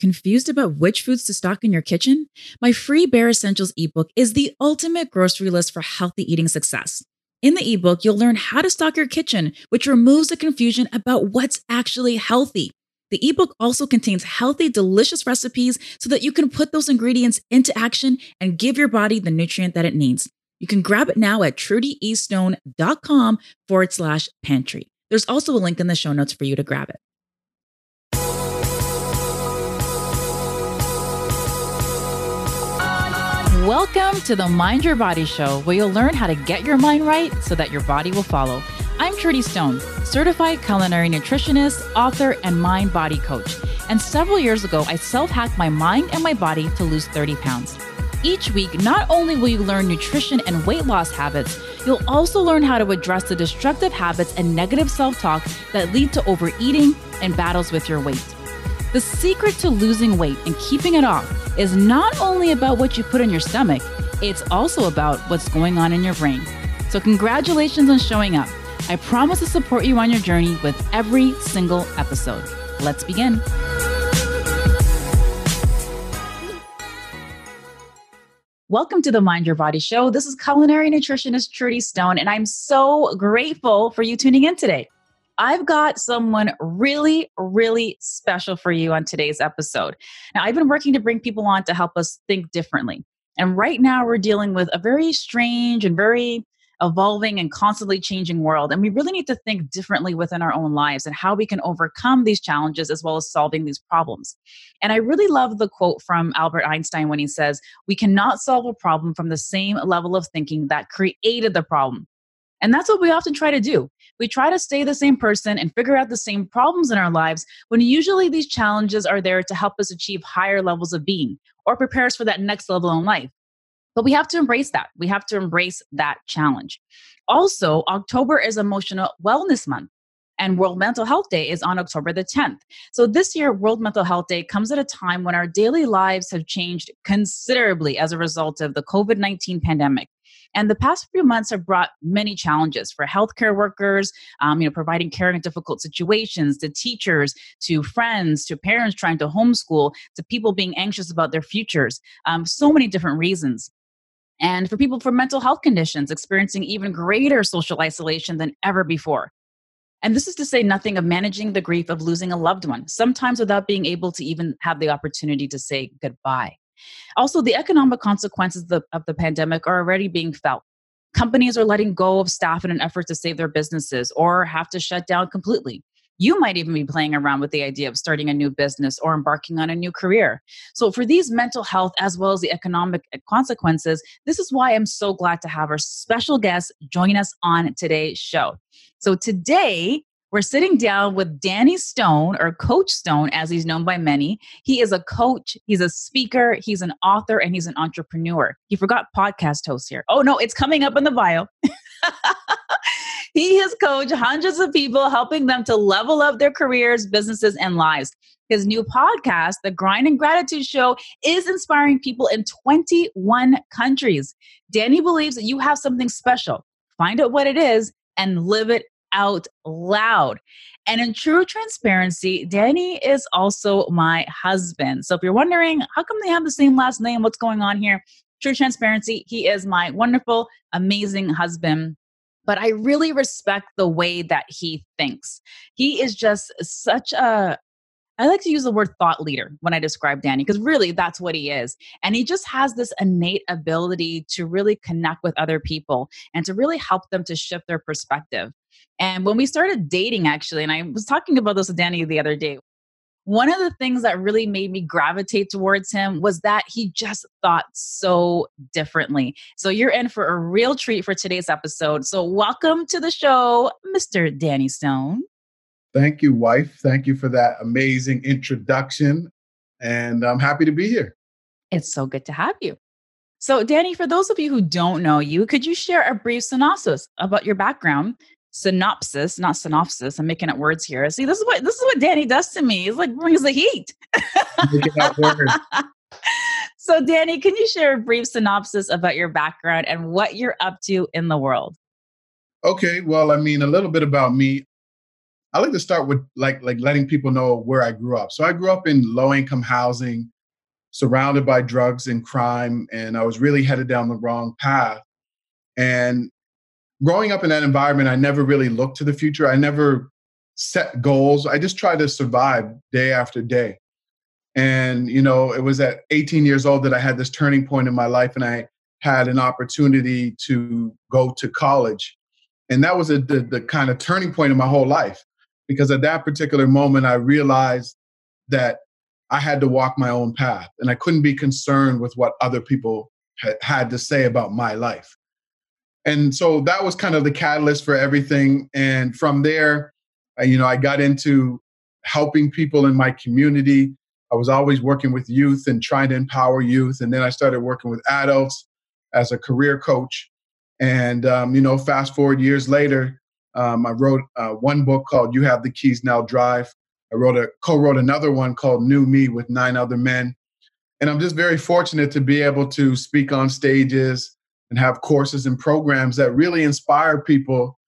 Confused about which foods to stock in your kitchen? My free Bare Essentials ebook is the ultimate grocery list for healthy eating success. In the ebook, you'll learn how to stock your kitchen, which removes the confusion about what's actually healthy. The ebook also contains healthy, delicious recipes so that you can put those ingredients into action and give your body the nutrient that it needs. You can grab it now at trudyeastone.com forward slash pantry. There's also a link in the show notes for you to grab it. Welcome to the Mind Your Body Show, where you'll learn how to get your mind right so that your body will follow. I'm Trudy Stone, certified culinary nutritionist, author, and mind body coach. And several years ago, I self hacked my mind and my body to lose 30 pounds. Each week, not only will you learn nutrition and weight loss habits, you'll also learn how to address the destructive habits and negative self talk that lead to overeating and battles with your weight. The secret to losing weight and keeping it off is not only about what you put in your stomach, it's also about what's going on in your brain. So, congratulations on showing up. I promise to support you on your journey with every single episode. Let's begin. Welcome to the Mind Your Body Show. This is culinary nutritionist Trudy Stone, and I'm so grateful for you tuning in today. I've got someone really, really special for you on today's episode. Now, I've been working to bring people on to help us think differently. And right now, we're dealing with a very strange and very evolving and constantly changing world. And we really need to think differently within our own lives and how we can overcome these challenges as well as solving these problems. And I really love the quote from Albert Einstein when he says, We cannot solve a problem from the same level of thinking that created the problem. And that's what we often try to do. We try to stay the same person and figure out the same problems in our lives when usually these challenges are there to help us achieve higher levels of being or prepare us for that next level in life. But we have to embrace that. We have to embrace that challenge. Also, October is Emotional Wellness Month and World Mental Health Day is on October the 10th. So this year, World Mental Health Day comes at a time when our daily lives have changed considerably as a result of the COVID 19 pandemic. And the past few months have brought many challenges for healthcare workers, um, you know, providing care in difficult situations, to teachers, to friends, to parents trying to homeschool, to people being anxious about their futures. Um, so many different reasons. And for people for mental health conditions, experiencing even greater social isolation than ever before. And this is to say nothing of managing the grief of losing a loved one, sometimes without being able to even have the opportunity to say goodbye. Also, the economic consequences of the, of the pandemic are already being felt. Companies are letting go of staff in an effort to save their businesses or have to shut down completely. You might even be playing around with the idea of starting a new business or embarking on a new career. So, for these mental health as well as the economic eh, consequences, this is why I'm so glad to have our special guest join us on today's show. So, today, we're sitting down with Danny Stone, or Coach Stone, as he's known by many. He is a coach, he's a speaker, he's an author, and he's an entrepreneur. He forgot podcast host here. Oh, no, it's coming up in the bio. he has coached hundreds of people, helping them to level up their careers, businesses, and lives. His new podcast, The Grind and Gratitude Show, is inspiring people in 21 countries. Danny believes that you have something special. Find out what it is and live it out loud. And in true transparency, Danny is also my husband. So if you're wondering, how come they have the same last name? What's going on here? True transparency, he is my wonderful, amazing husband but I really respect the way that he thinks. He is just such a I like to use the word thought leader when I describe Danny because really that's what he is. And he just has this innate ability to really connect with other people and to really help them to shift their perspective. And when we started dating, actually, and I was talking about this with Danny the other day, one of the things that really made me gravitate towards him was that he just thought so differently. So you're in for a real treat for today's episode. So welcome to the show, Mr. Danny Stone. Thank you, wife. Thank you for that amazing introduction. And I'm happy to be here. It's so good to have you. So, Danny, for those of you who don't know you, could you share a brief synopsis about your background synopsis, not synopsis. I'm making up words here. See, this is what this is what Danny does to me. He's like brings the heat. so, Danny, can you share a brief synopsis about your background and what you're up to in the world? Okay, well, I mean, a little bit about me. I like to start with like like letting people know where I grew up. So I grew up in low income housing, surrounded by drugs and crime, and I was really headed down the wrong path. And growing up in that environment, I never really looked to the future. I never set goals. I just tried to survive day after day. And, you know, it was at 18 years old that I had this turning point in my life and I had an opportunity to go to college. And that was a, the, the kind of turning point in my whole life because at that particular moment, I realized that I had to walk my own path and I couldn't be concerned with what other people had, had to say about my life. And so that was kind of the catalyst for everything. And from there, you know, I got into helping people in my community. I was always working with youth and trying to empower youth. And then I started working with adults as a career coach. And, um, you know, fast forward years later, um, I wrote uh, one book called You Have the Keys Now Drive. I wrote a co-wrote another one called New Me with nine other men. And I'm just very fortunate to be able to speak on stages and have courses and programs that really inspire people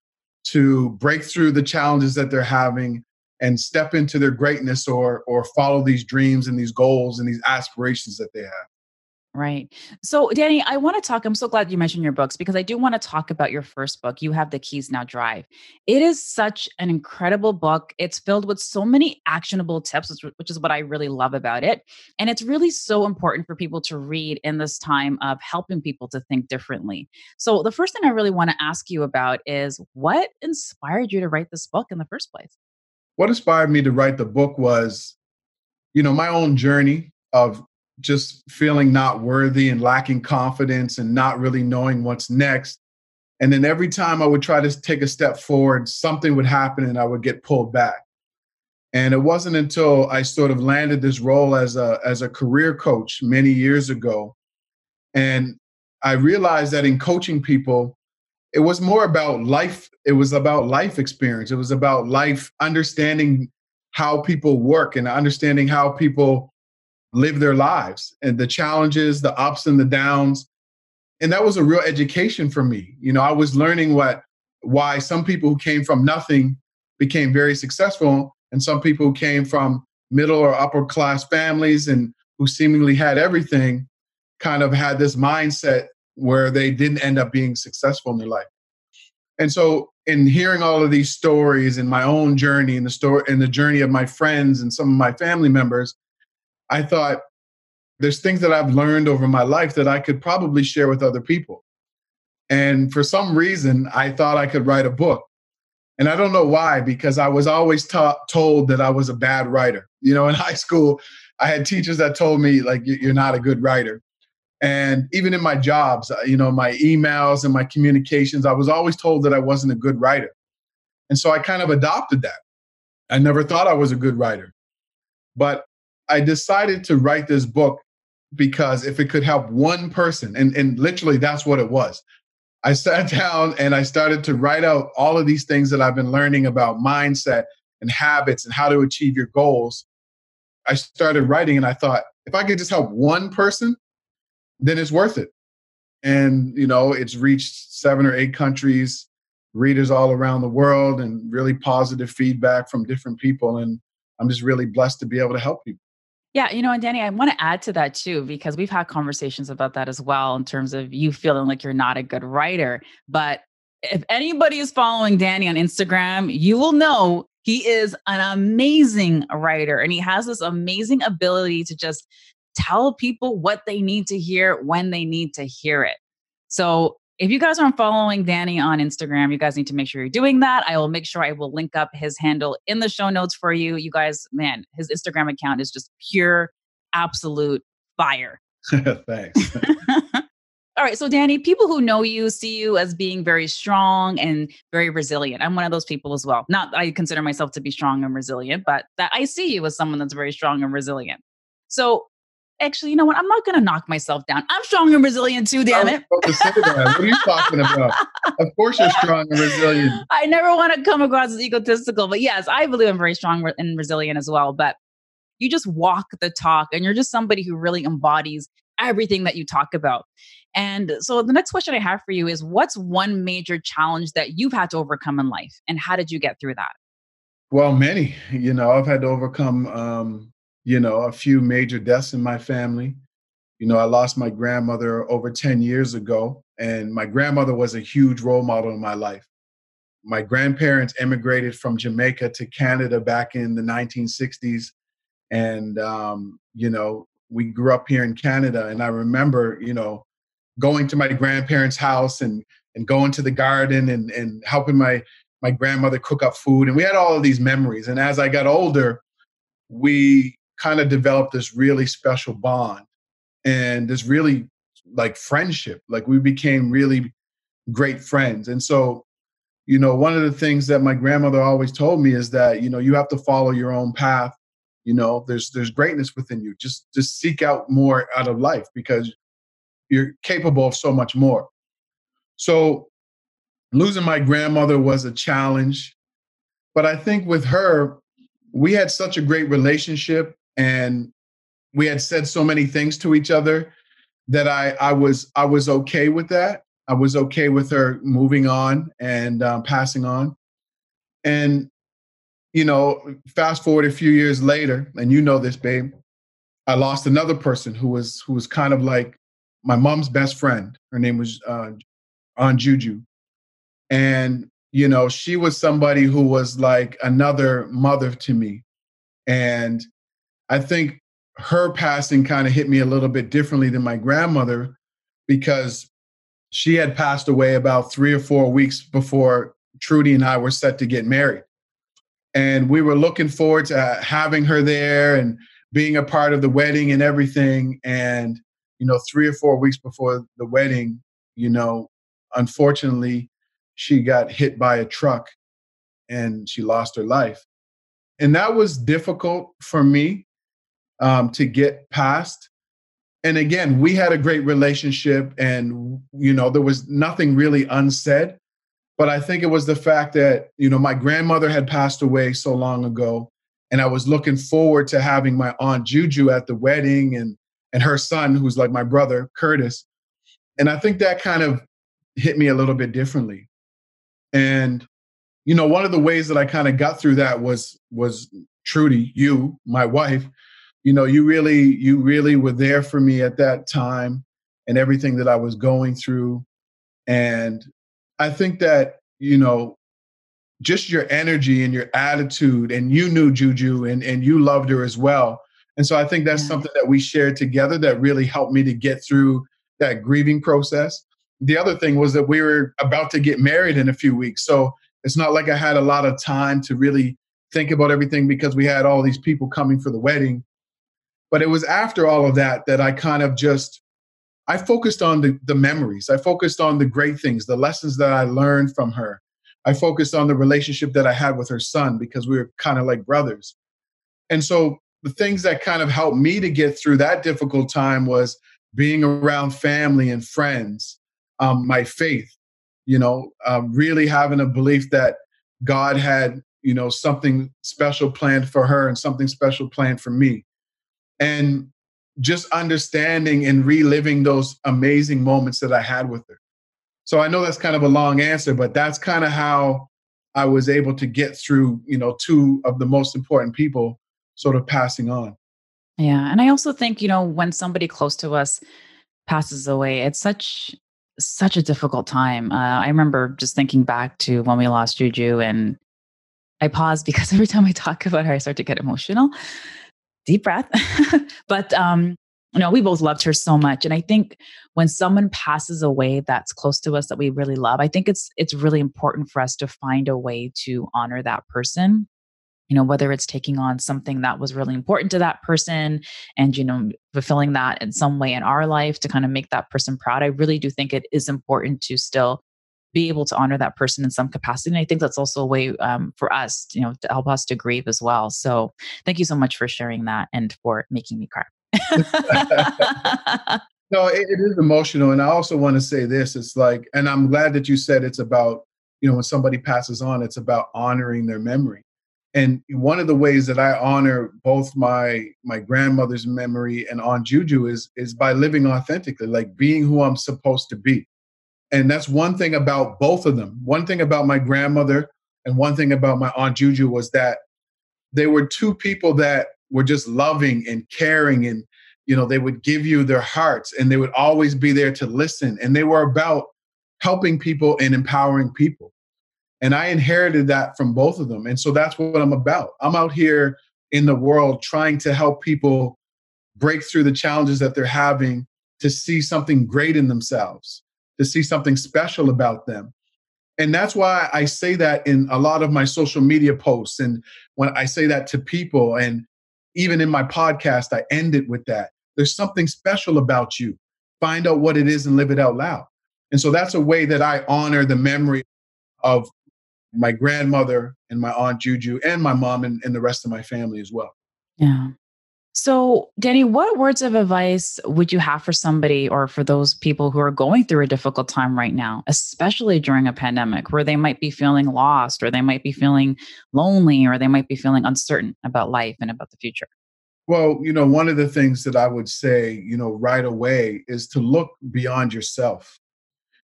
to break through the challenges that they're having and step into their greatness or or follow these dreams and these goals and these aspirations that they have. Right. So, Danny, I want to talk. I'm so glad you mentioned your books because I do want to talk about your first book. You have the keys now drive. It is such an incredible book. It's filled with so many actionable tips, which is what I really love about it. And it's really so important for people to read in this time of helping people to think differently. So, the first thing I really want to ask you about is what inspired you to write this book in the first place? What inspired me to write the book was, you know, my own journey of just feeling not worthy and lacking confidence and not really knowing what's next. And then every time I would try to take a step forward, something would happen and I would get pulled back. And it wasn't until I sort of landed this role as a as a career coach many years ago and I realized that in coaching people it was more about life it was about life experience it was about life understanding how people work and understanding how people live their lives and the challenges, the ups and the downs. And that was a real education for me. You know, I was learning what why some people who came from nothing became very successful and some people who came from middle or upper class families and who seemingly had everything kind of had this mindset where they didn't end up being successful in their life. And so in hearing all of these stories and my own journey and the story and the journey of my friends and some of my family members, I thought there's things that I've learned over my life that I could probably share with other people. And for some reason, I thought I could write a book. And I don't know why, because I was always ta- told that I was a bad writer. You know, in high school, I had teachers that told me, like, you're not a good writer. And even in my jobs, uh, you know, my emails and my communications, I was always told that I wasn't a good writer. And so I kind of adopted that. I never thought I was a good writer. But I decided to write this book because if it could help one person, and, and literally that's what it was. I sat down and I started to write out all of these things that I've been learning about mindset and habits and how to achieve your goals. I started writing and I thought, if I could just help one person, then it's worth it. And, you know, it's reached seven or eight countries, readers all around the world, and really positive feedback from different people. And I'm just really blessed to be able to help people. Yeah, you know, and Danny, I want to add to that too, because we've had conversations about that as well in terms of you feeling like you're not a good writer. But if anybody is following Danny on Instagram, you will know he is an amazing writer and he has this amazing ability to just tell people what they need to hear when they need to hear it. So if you guys aren't following Danny on Instagram, you guys need to make sure you're doing that. I will make sure I will link up his handle in the show notes for you. You guys, man, his Instagram account is just pure, absolute fire. Thanks. All right. So, Danny, people who know you see you as being very strong and very resilient. I'm one of those people as well. Not I consider myself to be strong and resilient, but that I see you as someone that's very strong and resilient. So, actually, you know what? I'm not going to knock myself down. I'm strong and resilient too, damn it. What are you talking about? Of course, you're strong and resilient. I never want to come across as egotistical, but yes, I believe I'm very strong and resilient as well. But you just walk the talk and you're just somebody who really embodies everything that you talk about. And so the next question I have for you is what's one major challenge that you've had to overcome in life and how did you get through that? Well, many. You know, I've had to overcome, um, you know, a few major deaths in my family. You know, I lost my grandmother over 10 years ago, and my grandmother was a huge role model in my life. My grandparents immigrated from Jamaica to Canada back in the 1960s. And, um, you know, we grew up here in Canada. And I remember, you know, going to my grandparents' house and and going to the garden and and helping my my grandmother cook up food and we had all of these memories and as i got older we kind of developed this really special bond and this really like friendship like we became really great friends and so you know one of the things that my grandmother always told me is that you know you have to follow your own path you know there's there's greatness within you just just seek out more out of life because you're capable of so much more so losing my grandmother was a challenge. But I think with her, we had such a great relationship and we had said so many things to each other that I, I was I was okay with that. I was okay with her moving on and um, passing on. And you know, fast forward a few years later, and you know this, babe, I lost another person who was who was kind of like my mom's best friend. Her name was uh, Aunt Juju, and, you know, she was somebody who was like another mother to me. And I think her passing kind of hit me a little bit differently than my grandmother because she had passed away about three or four weeks before Trudy and I were set to get married. And we were looking forward to having her there and being a part of the wedding and everything. And, you know, three or four weeks before the wedding, you know, unfortunately, she got hit by a truck and she lost her life. And that was difficult for me um, to get past. And again, we had a great relationship, and you know there was nothing really unsaid. But I think it was the fact that you know my grandmother had passed away so long ago, and I was looking forward to having my aunt Juju at the wedding, and and her son, who's like my brother Curtis. And I think that kind of hit me a little bit differently. And you know, one of the ways that I kind of got through that was was Trudy, you, my wife. You know, you really you really were there for me at that time and everything that I was going through. And I think that, you know, just your energy and your attitude and you knew Juju and and you loved her as well. And so I think that's yeah. something that we shared together that really helped me to get through that grieving process the other thing was that we were about to get married in a few weeks. So it's not like I had a lot of time to really think about everything because we had all these people coming for the wedding. But it was after all of that that I kind of just I focused on the, the memories. I focused on the great things, the lessons that I learned from her. I focused on the relationship that I had with her son because we were kind of like brothers. And so the things that kind of helped me to get through that difficult time was being around family and friends um, my faith, you know, um, really having a belief that God had, you know, something special planned for her and something special planned for me. And just understanding and reliving those amazing moments that I had with her. So I know that's kind of a long answer, but that's kind of how I was able to get through, you know, two of the most important people sort of passing on. Yeah. And I also think, you know, when somebody close to us passes away, it's such such a difficult time. Uh, I remember just thinking back to when we lost Juju, and I pause because every time I talk about her, I start to get emotional. Deep breath. but um, you know, we both loved her so much, and I think when someone passes away that's close to us that we really love, I think it's it's really important for us to find a way to honor that person you know whether it's taking on something that was really important to that person and you know fulfilling that in some way in our life to kind of make that person proud i really do think it is important to still be able to honor that person in some capacity and i think that's also a way um, for us you know to help us to grieve as well. So thank you so much for sharing that and for making me cry. No it, it is emotional and i also want to say this it's like and i'm glad that you said it's about you know when somebody passes on it's about honoring their memory. And one of the ways that I honor both my my grandmother's memory and Aunt Juju is is by living authentically, like being who I'm supposed to be. And that's one thing about both of them. One thing about my grandmother And one thing about my Aunt Juju was that they were two people that were just loving and caring and you know they would give you their hearts and they would always be there to listen. And they were about helping people and empowering people. And i inherited that from both of them. And so that's what i'm about. I'm out here in the world trying to help people break through the challenges that they're having to see something great in themselves to see something special about them and that's why i say that in a lot of my social media posts and when i say that to people and even in my podcast i end it with that there's something special about you. Find out what it is and live it out loud. And so that's a way that I honor the memory of my grandmother and my aunt Juju and my mom and, and the rest of my family as well. Yeah. So, Danny, what words of advice would you have for somebody or for those people who are going through a difficult time right now, especially during a pandemic where they might be feeling lost or they might be feeling lonely or they might be feeling uncertain about life and about the future? Well, you know, one of the things that I would say, you know, right away is to look beyond yourself.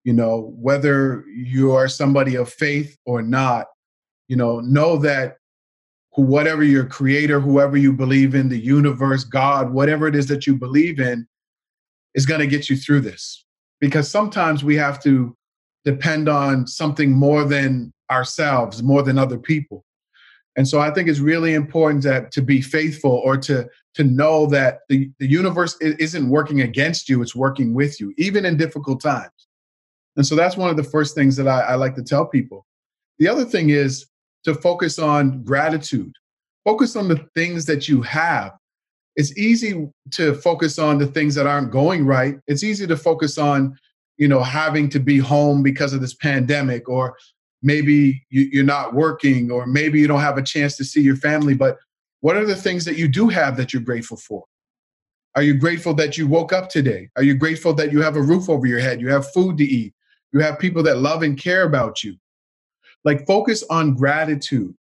You know, whether you are somebody of faith or not, you know, know that whatever your creator, whoever you believe in, the universe, God, whatever it is that you believe in, is going to get you through this. Because sometimes we have to depend on something more than ourselves, more than other people. And so I think it's really important that to be faithful or to to know that the, the universe isn't working against you, it's working with you, even in difficult times. And so that's one of the first things that I, I like to tell people. The other thing is to focus on gratitude. Focus on the things that you have. It's easy to focus on the things that aren't going right. It's easy to focus on, you know, having to be home because of this pandemic or maybe you, are not working or maybe you don't have a chance to see your family but what are the things that you do have that you're grateful for are you grateful that you woke up today are you grateful that you have a roof over your head you have food to eat you have people that love and care about you like focus on gratitude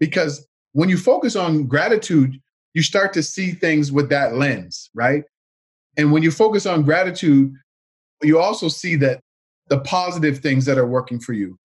because when you focus on gratitude you start to see things with that lens right and when you focus on gratitude you also see that the positive things that are working for you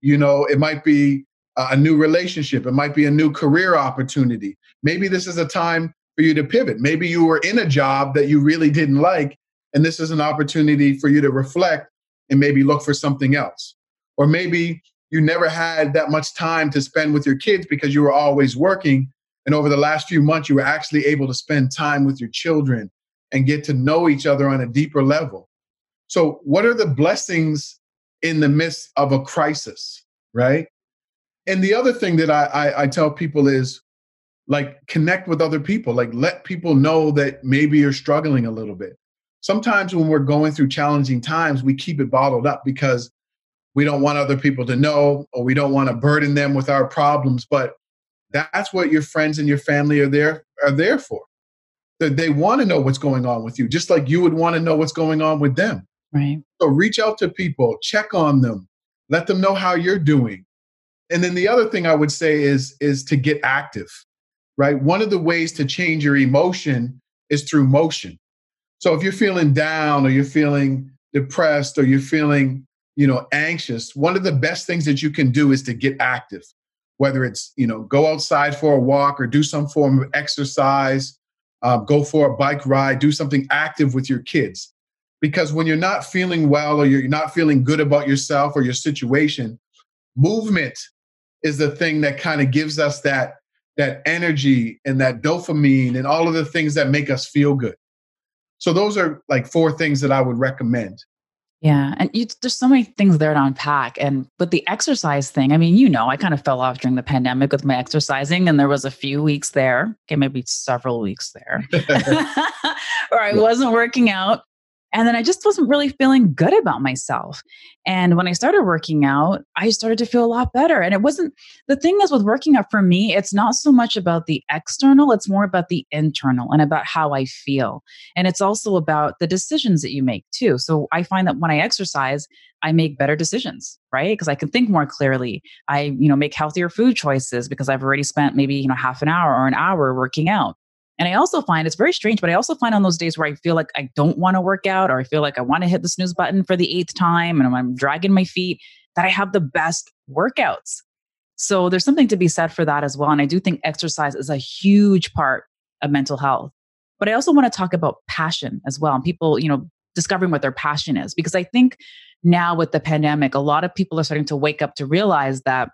you know, it might be a new relationship, it might be a new career opportunity. Maybe this is a time for you to pivot. Maybe you were in a job that you really didn't like, and this is an opportunity for you to reflect and maybe look for something else. Or maybe you never had that much time to spend with your kids because you were always working. And over the last few months, you were actually able to spend time with your children and get to know each other on a deeper level. So, what are the blessings in the midst of a crisis, right? And the other thing that I, I, I tell people is like connect with other people, like let people know that maybe you're struggling a little bit. Sometimes when we're going through challenging times, we keep it bottled up because we don't want other people to know or we don't want to burden them with our problems. But that's what your friends and your family are there are there for. That they want to know what's going on with you, just like you would want to know what's going on with them. Right. So reach out to people, check on them, let them know how you're doing. And then the other thing I would say is is to get active. Right? One of the ways to change your emotion is through motion. So if you're feeling down or you're feeling depressed or you're feeling, you know, anxious, one of the best things that you can do is to get active. Whether it's, you know, go outside for a walk or do some form of exercise, uh, go for a bike ride, do something active with your kids. Because when you're not feeling well or you're not feeling good about yourself or your situation movement is the thing that kind of gives us that that energy and that dopamine and all of the things that make us feel good. So those are like four things that i would recommend yeah. And you, there's so many things there to unpack. And with the exercise thing, I mean, you know, I kind of fell off during the pandemic with my exercising, and there was a few weeks there, okay, maybe several weeks there, where I wasn't working out. And then I just wasn't really feeling good about myself. And when I started working out, I started to feel a lot better. And it wasn't the thing is with working out for me, it's not so much about the external, it's more about the internal and about how I feel. And it's also about the decisions that you make too. So I find that when I exercise, I make better decisions, right? Because I can think more clearly. I, you know, make healthier food choices because I've already spent maybe, you know, half an hour or an hour working out. And I also find it's very strange, but I also find on those days where I feel like I don't want to work out or I feel like I want to hit the snooze button for the eighth time and I'm dragging my feet that I have the best workouts. So there's something to be said for that as well. And I do think exercise is a huge part of mental health. But I also want to talk about passion as well and people, you know, discovering what their passion is. Because I think now with the pandemic, a lot of people are starting to wake up to realize that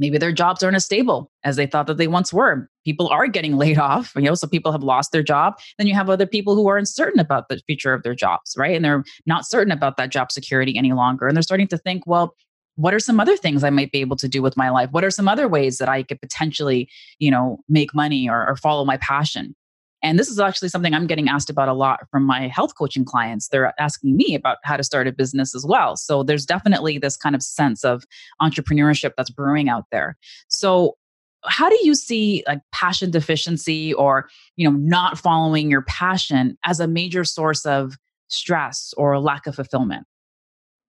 maybe their jobs aren't as stable as they thought that they once were. People are getting laid off, you know, so people have lost their job. Then you have other people who are uncertain about the future of their jobs, right? And they're not certain about that job security any longer. And they're starting to think, well, what are some other things I might be able to do with my life? What are some other ways that I could potentially, you know, make money or, or follow my passion? And this is actually something I'm getting asked about a lot from my health coaching clients. They're asking me about how to start a business as well. So there's definitely this kind of sense of entrepreneurship that's brewing out there. So how do you see like passion deficiency or you know not following your passion as a major source of stress or lack of fulfillment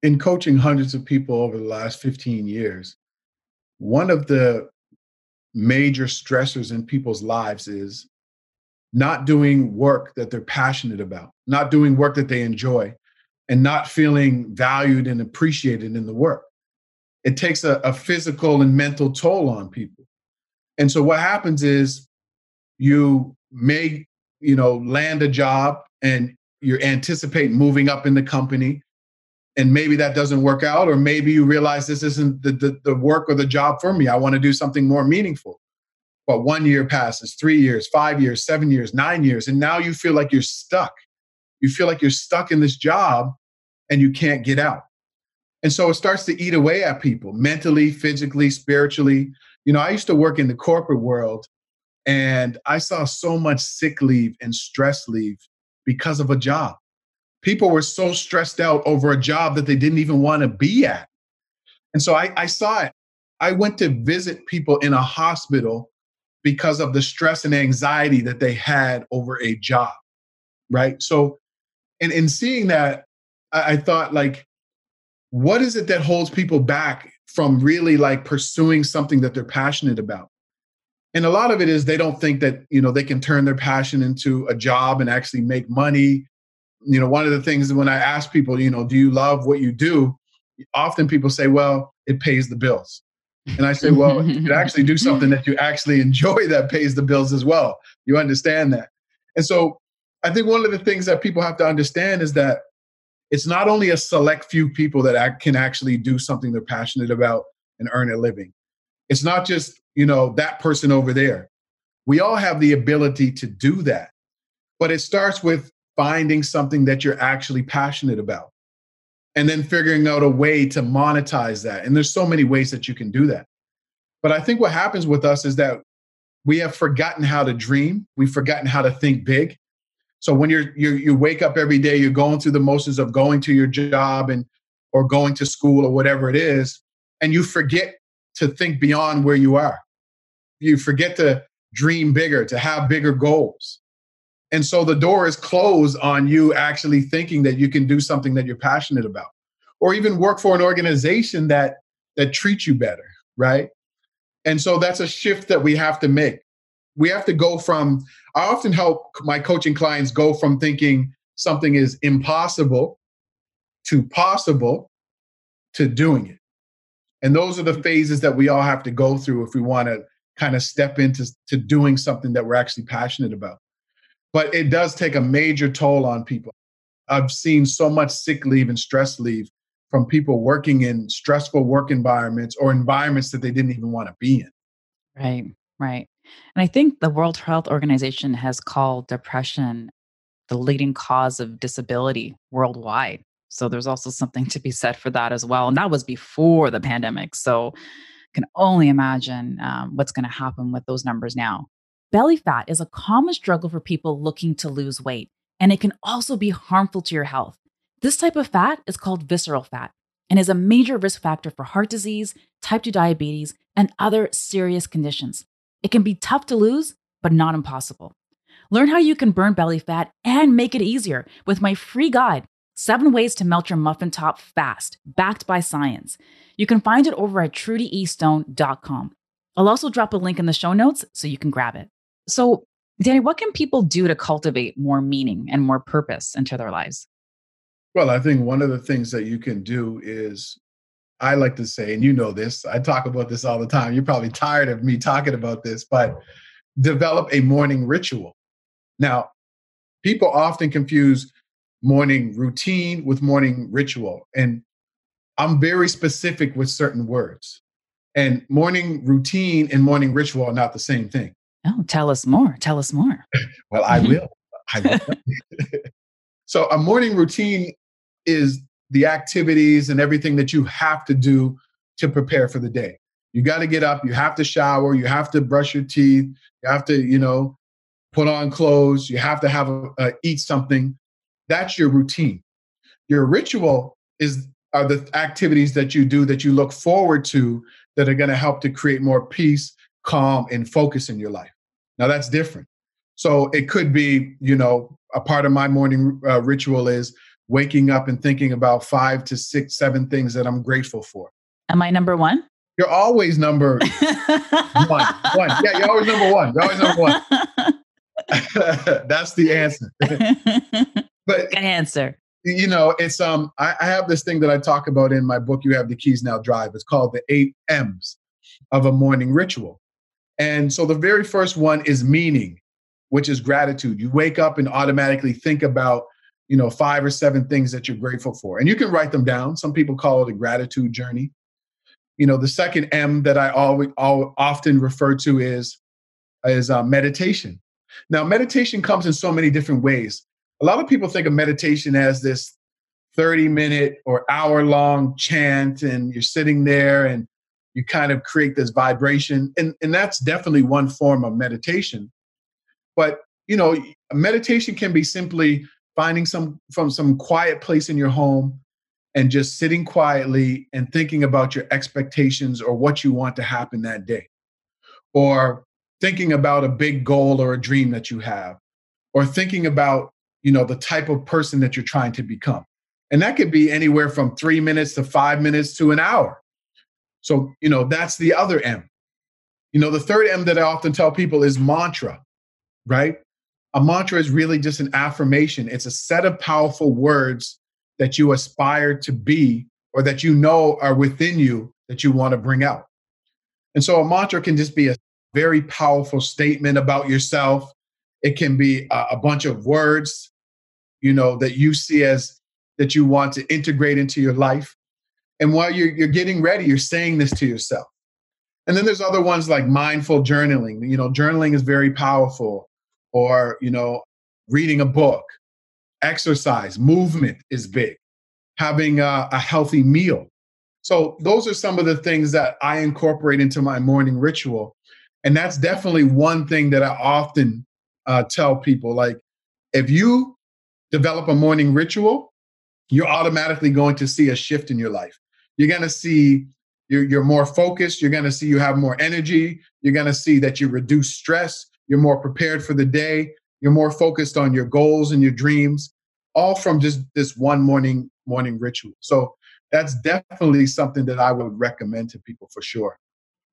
in coaching hundreds of people over the last 15 years, one of the major stressors in people's lives is not doing work that they're passionate about, not doing work that they enjoy, and not feeling valued and appreciated in the work. It takes a, a physical and mental toll on people. And so what happens is you may, you know, land a job and you anticipate moving up in the company and maybe that doesn't work out or maybe you realize this isn't the, the, the work or the job for me i want to do something more meaningful but one year passes three years five years seven years nine years and now you feel like you're stuck you feel like you're stuck in this job and you can't get out and so it starts to eat away at people mentally physically spiritually you know i used to work in the corporate world and i saw so much sick leave and stress leave because of a job people were so stressed out over a job that they didn't even want to be at. And so I, I saw it. I went to visit people in a hospital because of the stress and anxiety that they had over a job. Right. So, and in seeing that, I, I thought, like, what is it that holds people back from really like pursuing something that they're passionate about? And a lot of it is they don't think that, you know, they can turn their passion into a job and actually make money you know, one of the things when I ask people, you know, do you love what you do? Often people say, well, it pays the bills. And I say, well, you could actually do something that you actually enjoy that pays the bills as well. You understand that. And so I think one of the things that people have to understand is that it's not only a select few people that can actually do something they're passionate about and earn a living. It's not just, you know, that person over there. We all have the ability to do that. But it starts with finding something that you're actually passionate about and then figuring out a way to monetize that. And there's so many ways that you can do that. But I think what happens with us is that we have forgotten how to dream. We've forgotten how to think big. So when you're, you you wake up every day, you're going through the motions of going to your job and or going to school or whatever it is, and you forget to think beyond where you are. You forget to dream bigger, to have bigger goals. And so the door is closed on you actually thinking that you can do something that you're passionate about or even work for an organization that that treats you better, right? And so that's a shift that we have to make. We have to go from I often help my coaching clients go from thinking something is impossible to possible to doing it. And those are the mm-hmm. phases that we all have to go through if we want to kind of step into to doing something that we're actually passionate about but it does take a major toll on people. I've seen so much sick leave and stress leave from people working in stressful work environments or environments that they didn't even want to be in. Right, right. And I think the World Health Organization has called depression the leading cause of disability worldwide. So there's also something to be said for that as well. And that was before the pandemic. So can only imagine um, what's going to happen with those numbers now. Belly fat is a common struggle for people looking to lose weight, and it can also be harmful to your health. This type of fat is called visceral fat and is a major risk factor for heart disease, type 2 diabetes, and other serious conditions. It can be tough to lose, but not impossible. Learn how you can burn belly fat and make it easier with my free guide, Seven Ways to Melt Your Muffin Top Fast, backed by science. You can find it over at trudyestone.com. I'll also drop a link in the show notes so you can grab it. So, Danny, what can people do to cultivate more meaning and more purpose into their lives? Well, I think one of the things that you can do is I like to say, and you know this, I talk about this all the time. You're probably tired of me talking about this, but develop a morning ritual. Now, people often confuse morning routine with morning ritual. And I'm very specific with certain words. And morning routine and morning ritual are not the same thing. Oh, tell us more. Tell us more. well, I will. I will. so, a morning routine is the activities and everything that you have to do to prepare for the day. You got to get up, you have to shower, you have to brush your teeth, you have to, you know, put on clothes, you have to have a, uh, eat something. That's your routine. Your ritual is are the activities that you do that you look forward to that are going to help to create more peace, calm, and focus in your life. Now that's different. So it could be, you know, a part of my morning uh, ritual is waking up and thinking about five to six, seven things that I'm grateful for. Am I number one? You're always number one. One. Yeah, you're always number one. You're always number one. That's the answer. but Good answer. You know, it's um I, I have this thing that I talk about in my book, You Have the Keys Now Drive. It's called the eight M's of a morning ritual. And so the very first one is meaning, which is gratitude. You wake up and automatically think about, you know, five or seven things that you're grateful for. And you can write them down. Some people call it a gratitude journey. You know, the second M that I always often refer to is is uh, meditation. Now, meditation comes in so many different ways. A lot of people think of meditation as this 30 minute or hour long chant, and you're sitting there and you kind of create this vibration. And, and that's definitely one form of meditation. But, you know, meditation can be simply finding some from some quiet place in your home and just sitting quietly and thinking about your expectations or what you want to happen that day. Or thinking about a big goal or a dream that you have or thinking about you know the type of person that you're trying to become and that could be anywhere from three minutes to five minutes to an hour so you know that's the other m you know the third m that i often tell people is mantra right a mantra is really just an affirmation it's a set of powerful words that you aspire to be or that you know are within you that you want to bring out and so a mantra can just be a very powerful statement about yourself. It can be a, a bunch of words, you know, that you see as that you want to integrate into your life. And while you're, you're getting ready, you're saying this to yourself. And then there's other ones like mindful journaling. You know, journaling is very powerful, or, you know, reading a book, exercise, movement is big, having a, a healthy meal. So, those are some of the things that I incorporate into my morning ritual and that's definitely one thing that I often uh, tell people. Like, if you develop a morning ritual, you're automatically going to see a shift in your life. You're going to see you're, you're more focused. You're going to see you have more energy. You're going to see that you reduce stress. You're more prepared for the day. You're more focused on your goals and your dreams, all from just this one morning morning ritual. So that's definitely something that I would recommend to people for sure.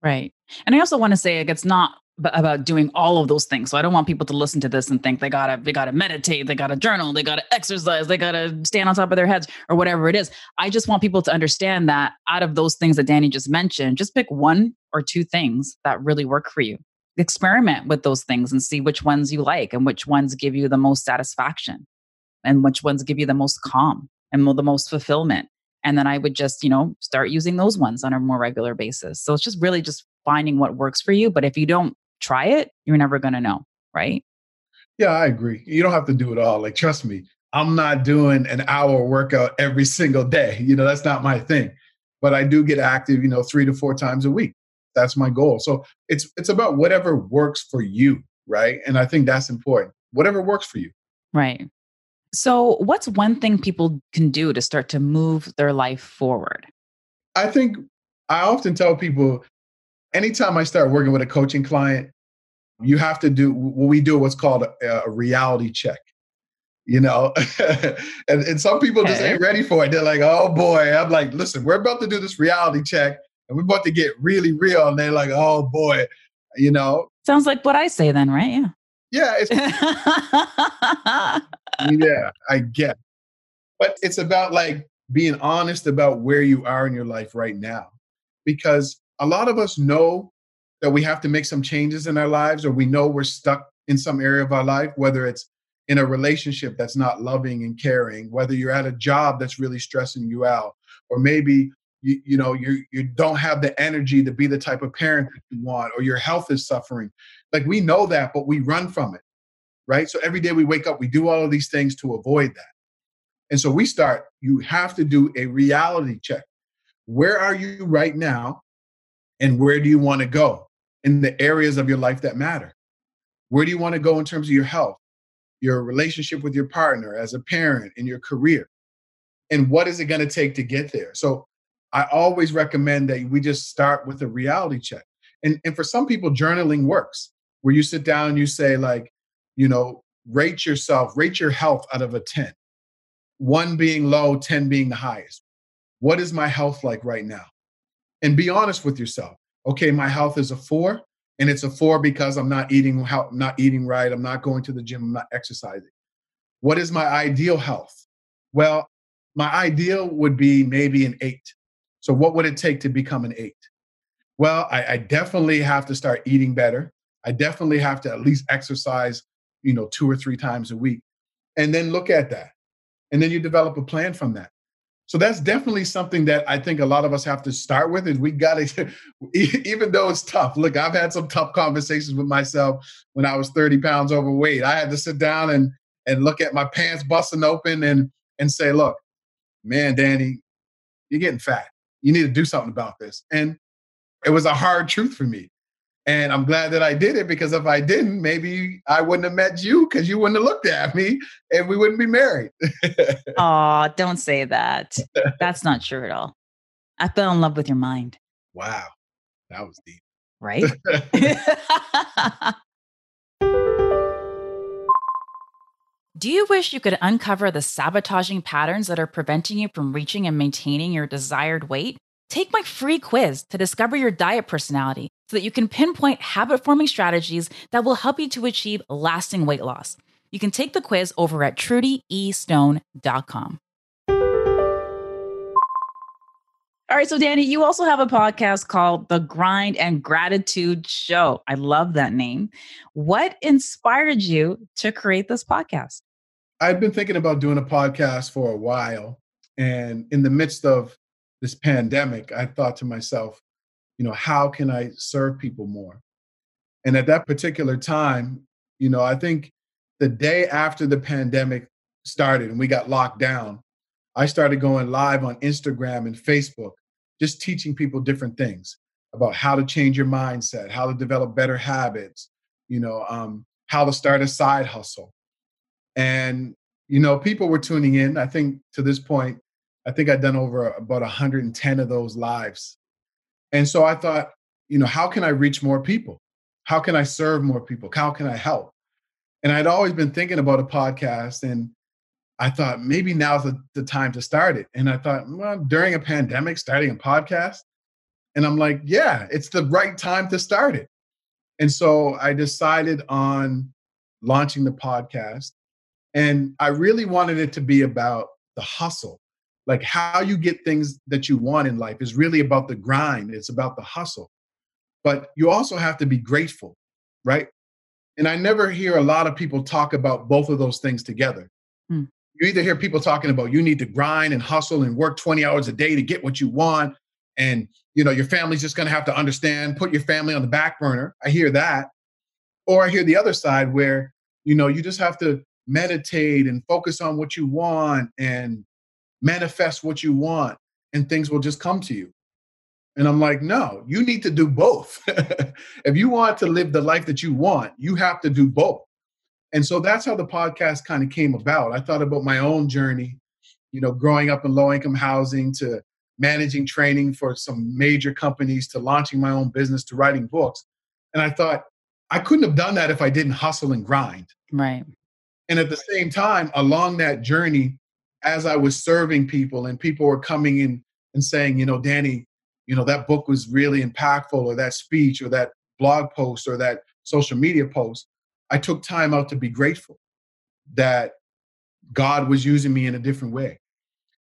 Right. And I also want to say like, it's not about doing all of those things. So I don't want people to listen to this and think they gotta they gotta meditate, they gotta journal, they gotta exercise, they gotta stand on top of their heads or whatever it is. I just want people to understand that out of those things that Danny just mentioned, just pick one or two things that really work for you. Experiment with those things and see which ones you like and which ones give you the most satisfaction and which ones give you the most calm and the most fulfillment and then i would just you know start using those ones on a more regular basis so it's just really just finding what works for you but if you don't try it you're never going to know right yeah i agree you don't have to do it all like trust me i'm not doing an hour workout every single day you know that's not my thing but i do get active you know three to four times a week that's my goal so it's it's about whatever works for you right and i think that's important whatever works for you right so, what's one thing people can do to start to move their life forward? I think I often tell people anytime I start working with a coaching client, you have to do what we do what's called a, a reality check. You know, and, and some people just ain't ready for it. They're like, oh boy. I'm like, listen, we're about to do this reality check and we're about to get really real. And they're like, oh boy, you know. Sounds like what I say then, right? Yeah. Yeah. yeah, I get. But it's about like being honest about where you are in your life right now. Because a lot of us know that we have to make some changes in our lives, or we know we're stuck in some area of our life, whether it's in a relationship that's not loving and caring, whether you're at a job that's really stressing you out, or maybe you, you know you you don't have the energy to be the type of parent that you want, or your health is suffering. Like we know that, but we run from it, right? So every day we wake up, we do all of these things to avoid that. And so we start, you have to do a reality check. Where are you right now? And where do you want to go in the areas of your life that matter? Where do you want to go in terms of your health, your relationship with your partner, as a parent, in your career? And what is it going to take to get there? So I always recommend that we just start with a reality check. And, and for some people, journaling works, where you sit down and you say, like, you know, rate yourself, rate your health out of a 10 one being low, 10 being the highest. What is my health like right now? And be honest with yourself. Okay, my health is a four, and it's a four because I'm not eating not eating right, I'm not going to the gym, I'm not exercising. What is my ideal health? Well, my ideal would be maybe an eight. So what would it take to become an eight? Well, I, I definitely have to start eating better. I definitely have to at least exercise, you know, two or three times a week. And then look at that and then you develop a plan from that so that's definitely something that i think a lot of us have to start with is we got to even though it's tough look i've had some tough conversations with myself when i was 30 pounds overweight. I had to sit down and and look at my pants busting open and and say look man danny you're getting fat. You need to do something about this. And it was a hard truth for me and I'm glad that I did it because if I didn't, maybe I wouldn't have met you because you wouldn't have looked at me and we wouldn't be married. oh, don't say that. That's not true at all. I fell in love with your mind. Wow. That was deep. Right? Do you wish you could uncover the sabotaging patterns that are preventing you from reaching and maintaining your desired weight? Take my free quiz to discover your diet personality so that you can pinpoint habit forming strategies that will help you to achieve lasting weight loss. You can take the quiz over at trudyestone.com. All right, so Danny, you also have a podcast called The Grind and Gratitude Show. I love that name. What inspired you to create this podcast? I've been thinking about doing a podcast for a while. And in the midst of this pandemic, I thought to myself, you know, how can I serve people more? And at that particular time, you know, I think the day after the pandemic started and we got locked down, I started going live on Instagram and Facebook, just teaching people different things about how to change your mindset, how to develop better habits, you know, um, how to start a side hustle. And, you know, people were tuning in. I think to this point, I think I'd done over about 110 of those lives. And so I thought, you know, how can I reach more people? How can I serve more people? How can I help? And I'd always been thinking about a podcast and I thought maybe now's the, the time to start it. And I thought, well, during a pandemic, starting a podcast. And I'm like, yeah, it's the right time to start it. And so I decided on launching the podcast. And I really wanted it to be about the hustle like how you get things that you want in life is really about the grind it's about the hustle. But you also have to be grateful right? And i never hear a lot of people talk about both of those things together. Hmm. you either hear people talking about you need to grind and hustle and work 20 hours a day to get what you want and you know your family's just going to have to understand put your family on the back burner i hear that. Or i hear the other side where you know you just have to meditate and focus on what you want and manifest what you want and things will just come to you. And I'm like, no, you need to do both. if you want to live the life that you want, you have to do both. And so that's how the podcast kind of came about. I thought about my own journey, you know, growing up in low income housing to managing training for some major companies to launching my own business to writing books. And I thought, I couldn't have done that if I didn't hustle and grind. Right. And at the same time, along that journey, as I was serving people and people were coming in and saying, you know, Danny, you know, that book was really impactful, or that speech, or that blog post, or that social media post, I took time out to be grateful that God was using me in a different way.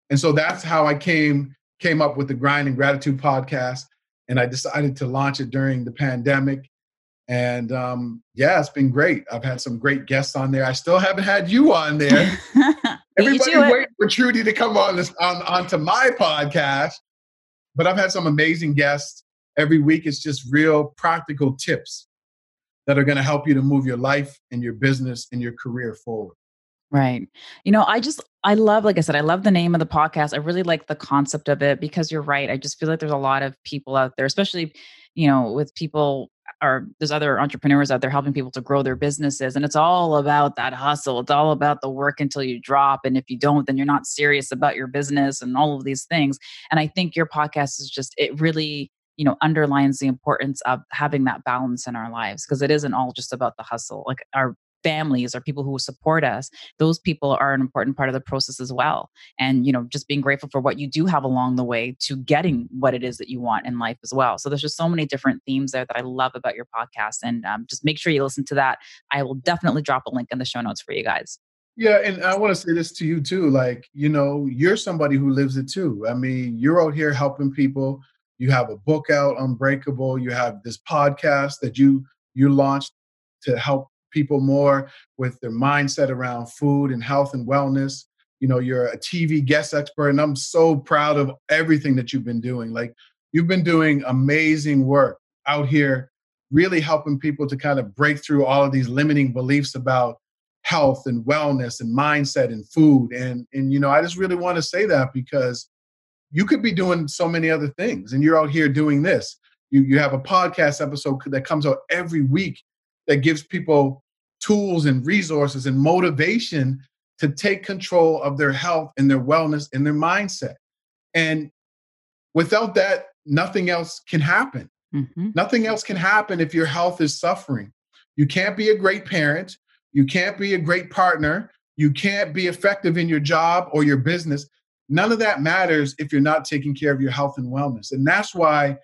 And so that's how I came came up with the Grind and Gratitude podcast. And I decided to launch it during the pandemic. And um, yeah, it's been great. I've had some great guests on there. I still haven't had you on there. Everybody's eh? waiting for Trudy to come on this on onto my podcast. But I've had some amazing guests every week. It's just real practical tips that are going to help you to move your life and your business and your career forward. Right. You know, I just, I love, like I said, I love the name of the podcast. I really like the concept of it because you're right. I just feel like there's a lot of people out there, especially, you know, with people or there's other entrepreneurs out there helping people to grow their businesses. And it's all about that hustle. It's all about the work until you drop. And if you don't, then you're not serious about your business and all of these things. And I think your podcast is just, it really, you know underlines the importance of having that balance in our lives because it isn't all just about the hustle like our families or people who support us those people are an important part of the process as well. And you know just being grateful for what you do have along the way to getting what it is that you want in life as well. So there's just so many different themes there that i love about your podcast and um, just make sure you listen to that. I will definitely drop a link in the show notes for you guys. Yeah, and I want to say this to you too. Like, you know, you're somebody who lives it too. I mean, you're out here helping people. You have a book out unbreakable. You have this podcast that you you launched to help people more with their mindset around food and health and wellness. You know you're a tv guest expert and i'm so proud of everything that you've been doing. Like you've been doing amazing work out here really helping people to kind of break through all of these limiting beliefs about health and wellness and mindset and food. And and you know i just really want to say that because you could be doing so many other things and you're out here doing this. You you have a podcast episode that comes out every week that gives people tools and resources and motivation to take control of their health and their wellness and their mindset. And without that nothing else can happen. Mm-hmm. nothing else can happen if your health is suffering. You can't be a great parent. You can't be a great partner. You can't be effective in your job or your business. None of that matters if you're not taking care of your health and wellness. And that's why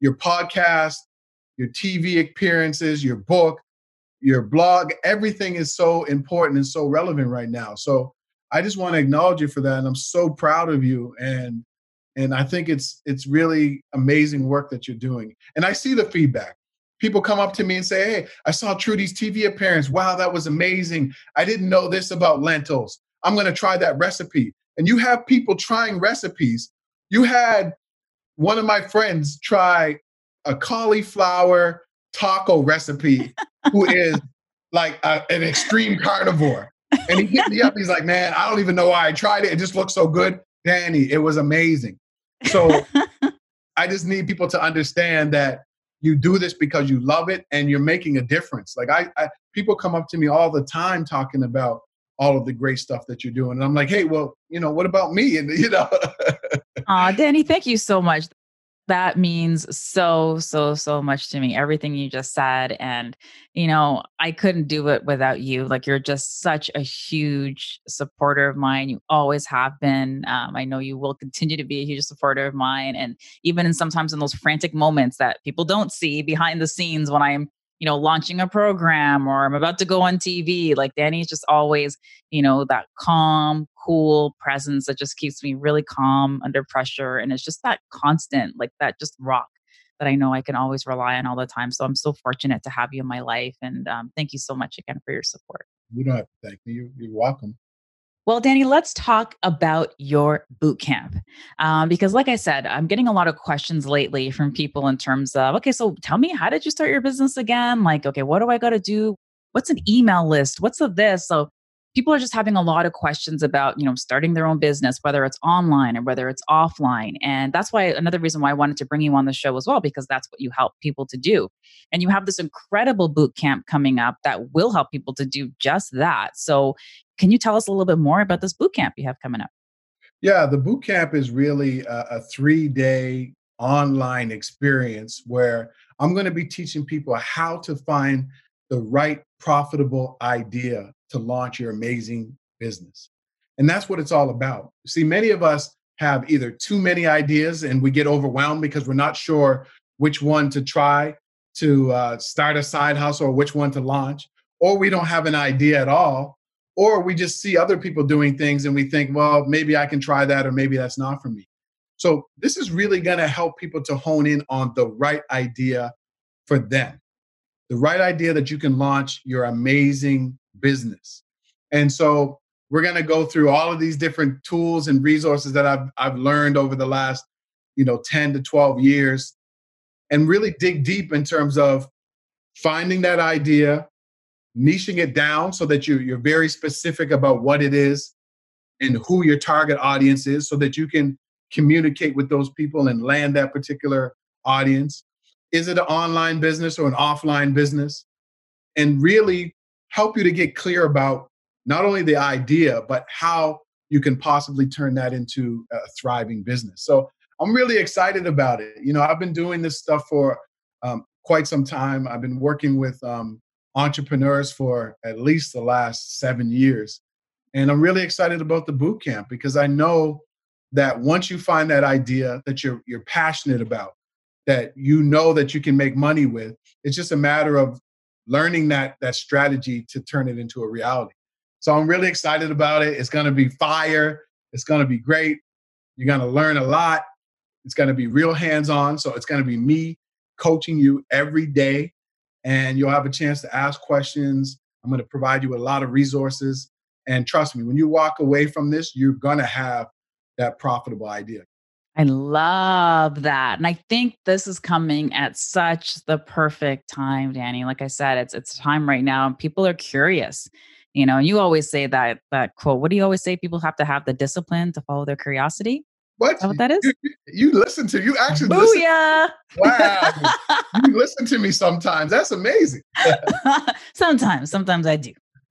your podcast, your TV appearances, your book, your blog, everything is so important and so relevant right now. So I just want to acknowledge you for that. And I'm so proud of you. And and I think it's it's really amazing work that you're doing. And I see the feedback. People come up to me and say, Hey, I saw Trudy's TV appearance. Wow, that was amazing. I didn't know this about lentils. I'm going to try that recipe and you have people trying recipes. You had one of my friends try a cauliflower taco recipe who is like a, an extreme carnivore. And he hit me up. He's like, man, I don't even know why I tried it. It just looked so good. Danny, it was amazing. So I just need people to understand that you do this because you love it and you're making a difference. Like I, I people come up to me all the time talking about all of the great stuff that you're doing. And I'm like, hey, well, you know, what about me? And you know. Aw, Danny, thank you so much. That means so, so, so much to me. Everything you just said. And, you know, I couldn't do it without you. Like, you're just such a huge supporter of mine. You always have been. Um, I know you will continue to be a huge supporter of mine. And even in sometimes in those frantic moments that people don't see behind the scenes when I'm you know, launching a program or I'm about to go on TV. Like Danny's just always, you know, that calm, cool presence that just keeps me really calm under pressure. And it's just that constant, like that just rock that I know I can always rely on all the time. So I'm so fortunate to have you in my life. And um, thank you so much again for your support. You don't have to thank me. You're welcome. Well, Danny, let's talk about your boot camp. Um, because, like I said, I'm getting a lot of questions lately from people in terms of, okay, so tell me, how did you start your business again? Like, okay, what do I got to do? What's an email list? What's of this? So, people are just having a lot of questions about you know starting their own business whether it's online or whether it's offline and that's why another reason why i wanted to bring you on the show as well because that's what you help people to do and you have this incredible boot camp coming up that will help people to do just that so can you tell us a little bit more about this boot camp you have coming up? Yeah, the boot camp is really a, a three day online experience where I'm going to be teaching people how to find the right profitable idea to launch your amazing business. And that's what it's all about. See, many of us have either too many ideas and we get overwhelmed because we're not sure which one to try to uh, start a side hustle or which one to launch, or we don't have an idea at all or we just see other people doing things and we think, well, maybe I can try that or maybe that's not for me. So this is really going to help people to hone in on the right idea for them. The right idea that you can launch your amazing business. And so we're going to go through all of these different tools and resources that I've I've learned over the last, you know, 10 to 12 years and really dig deep in terms of finding that idea, niching it down so that you, you're very specific about what it is and who your target audience is so that you can communicate with those people and land that particular audience. Is it an online business or an offline business? And really help you to get clear about not only the idea, but how you can possibly turn that into a thriving business. So I'm really excited about it. You know, I've been doing this stuff for um, quite some time. I've been working with um, entrepreneurs for at least the last seven years. And I'm really excited about the boot camp because I know that once you find that idea that you're you're passionate about, that you know that you can make money with, it's just a matter of learning that that strategy to turn it into a reality. So I'm really excited about it. It's going to be fire. It's going to be great. You're going to learn a lot. It's going to be real hands-on. So it's going to be me coaching you every day and you'll have a chance to ask questions. I'm going to provide you with a lot of resources. And trust me, when you walk away from this, you're going to have that profitable idea. I love that. And I think this is coming at such the perfect time, Danny. Like I said, it's it's time right now and people are curious. You know, you always say that that quote. What do you always say? People have to have the discipline to follow their curiosity. What? What that is? You, you listen to you actually Booyah! Listen. Wow. you listen to me sometimes. That's amazing. sometimes, sometimes I do.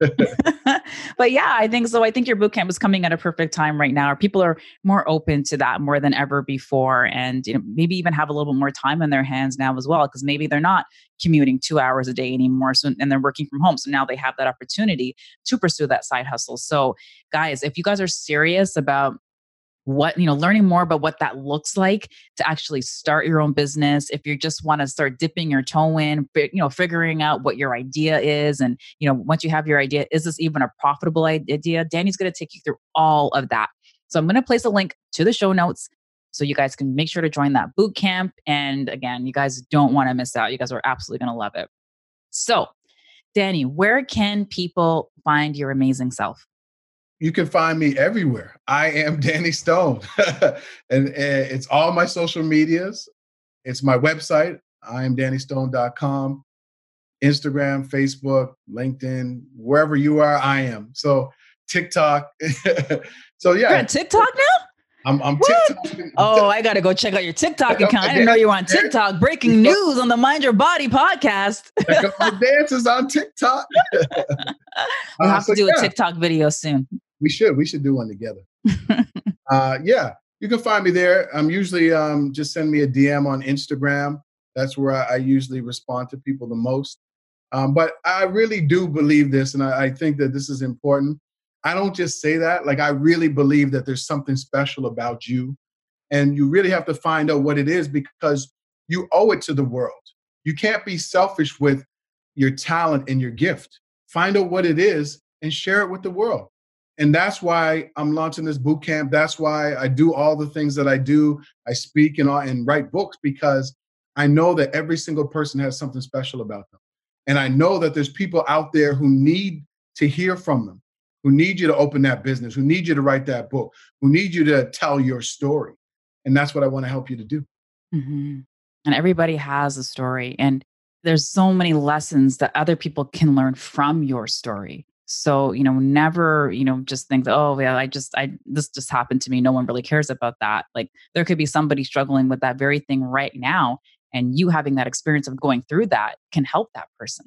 but yeah, I think so. I think your boot camp is coming at a perfect time right now. People are more open to that more than ever before, and you know maybe even have a little bit more time in their hands now as well because maybe they're not commuting two hours a day anymore, so and they're working from home. So now they have that opportunity to pursue that side hustle. So guys, if you guys are serious about what you know learning more about what that looks like to actually start your own business if you just want to start dipping your toe in you know figuring out what your idea is and you know once you have your idea is this even a profitable idea? Danny's going to take you through all of that. So i'm going to place a link to the show notes so you guys can make sure to join that boot camp and again you guys don't want to miss out you guys are absolutely going to love it. So danny where can people find your amazing self you can find me everywhere. I am Danny Stone. and, and, it's all my social medias. It's my website, I am DannyStone.com, Instagram, Facebook, LinkedIn, wherever you are, I am. So TikTok. so yeah. You're on TikTok now? I'm, I'm TikTok. Oh, I got to go check out your TikTok account. I didn't know you were on TikTok. Breaking news on the Mind Your Body podcast. my dances on TikTok. we'll have uh, so to do a TikTok video soon. We should. We should do one together. uh, yeah, you can find me there. I'm usually um, just send me a DM on Instagram. That's where I, I usually respond to people the most. Um, but I really do believe this, and I, I think that this is important. I don't just say that. Like I really believe that there's something special about you, and you really have to find out what it is because you owe it to the world. You can't be selfish with your talent and your gift. Find out what it is and share it with the world and that's why I'm launching this boot camp. That's why I do all the things that I do. I speak and, and write books because I know that every single person has something special about them. And I know that there's people out there who need to hear from them, who need you to open that business, who need you to write that book, who need you to tell your story. And that's what I want to help you to do. Mm-hmm. And everybody has a story. And there's so many lessons that other people can learn from your story. So, you know, never, you know, just think, oh, yeah, I just, I, this just happened to me. No one really cares about that. Like there could be somebody struggling with that very thing right now. And you having that experience of going through that can help that person,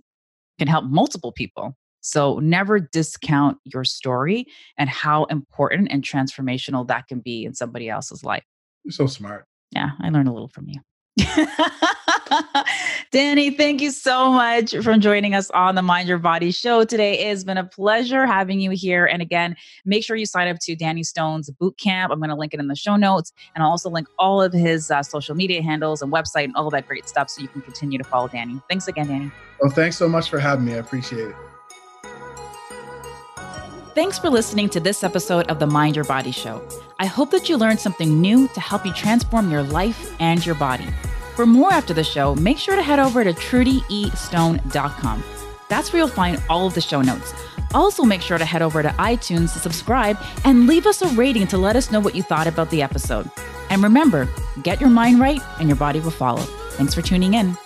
can help multiple people. So never discount your story and how important and transformational that can be in somebody else's life. You're so smart. Yeah, I learned a little from you. Danny, thank you so much for joining us on the Mind Your Body show today. It has been a pleasure having you here. And again, make sure you sign up to Danny Stone's boot camp. I'm going to link it in the show notes. And I'll also link all of his uh, social media handles and website and all that great stuff so you can continue to follow Danny. Thanks again, Danny. Well, thanks so much for having me. I appreciate it. Thanks for listening to this episode of the Mind Your Body Show. I hope that you learned something new to help you transform your life and your body. For more after the show, make sure to head over to trudyestone.com. That's where you'll find all of the show notes. Also, make sure to head over to iTunes to subscribe and leave us a rating to let us know what you thought about the episode. And remember, get your mind right and your body will follow. Thanks for tuning in.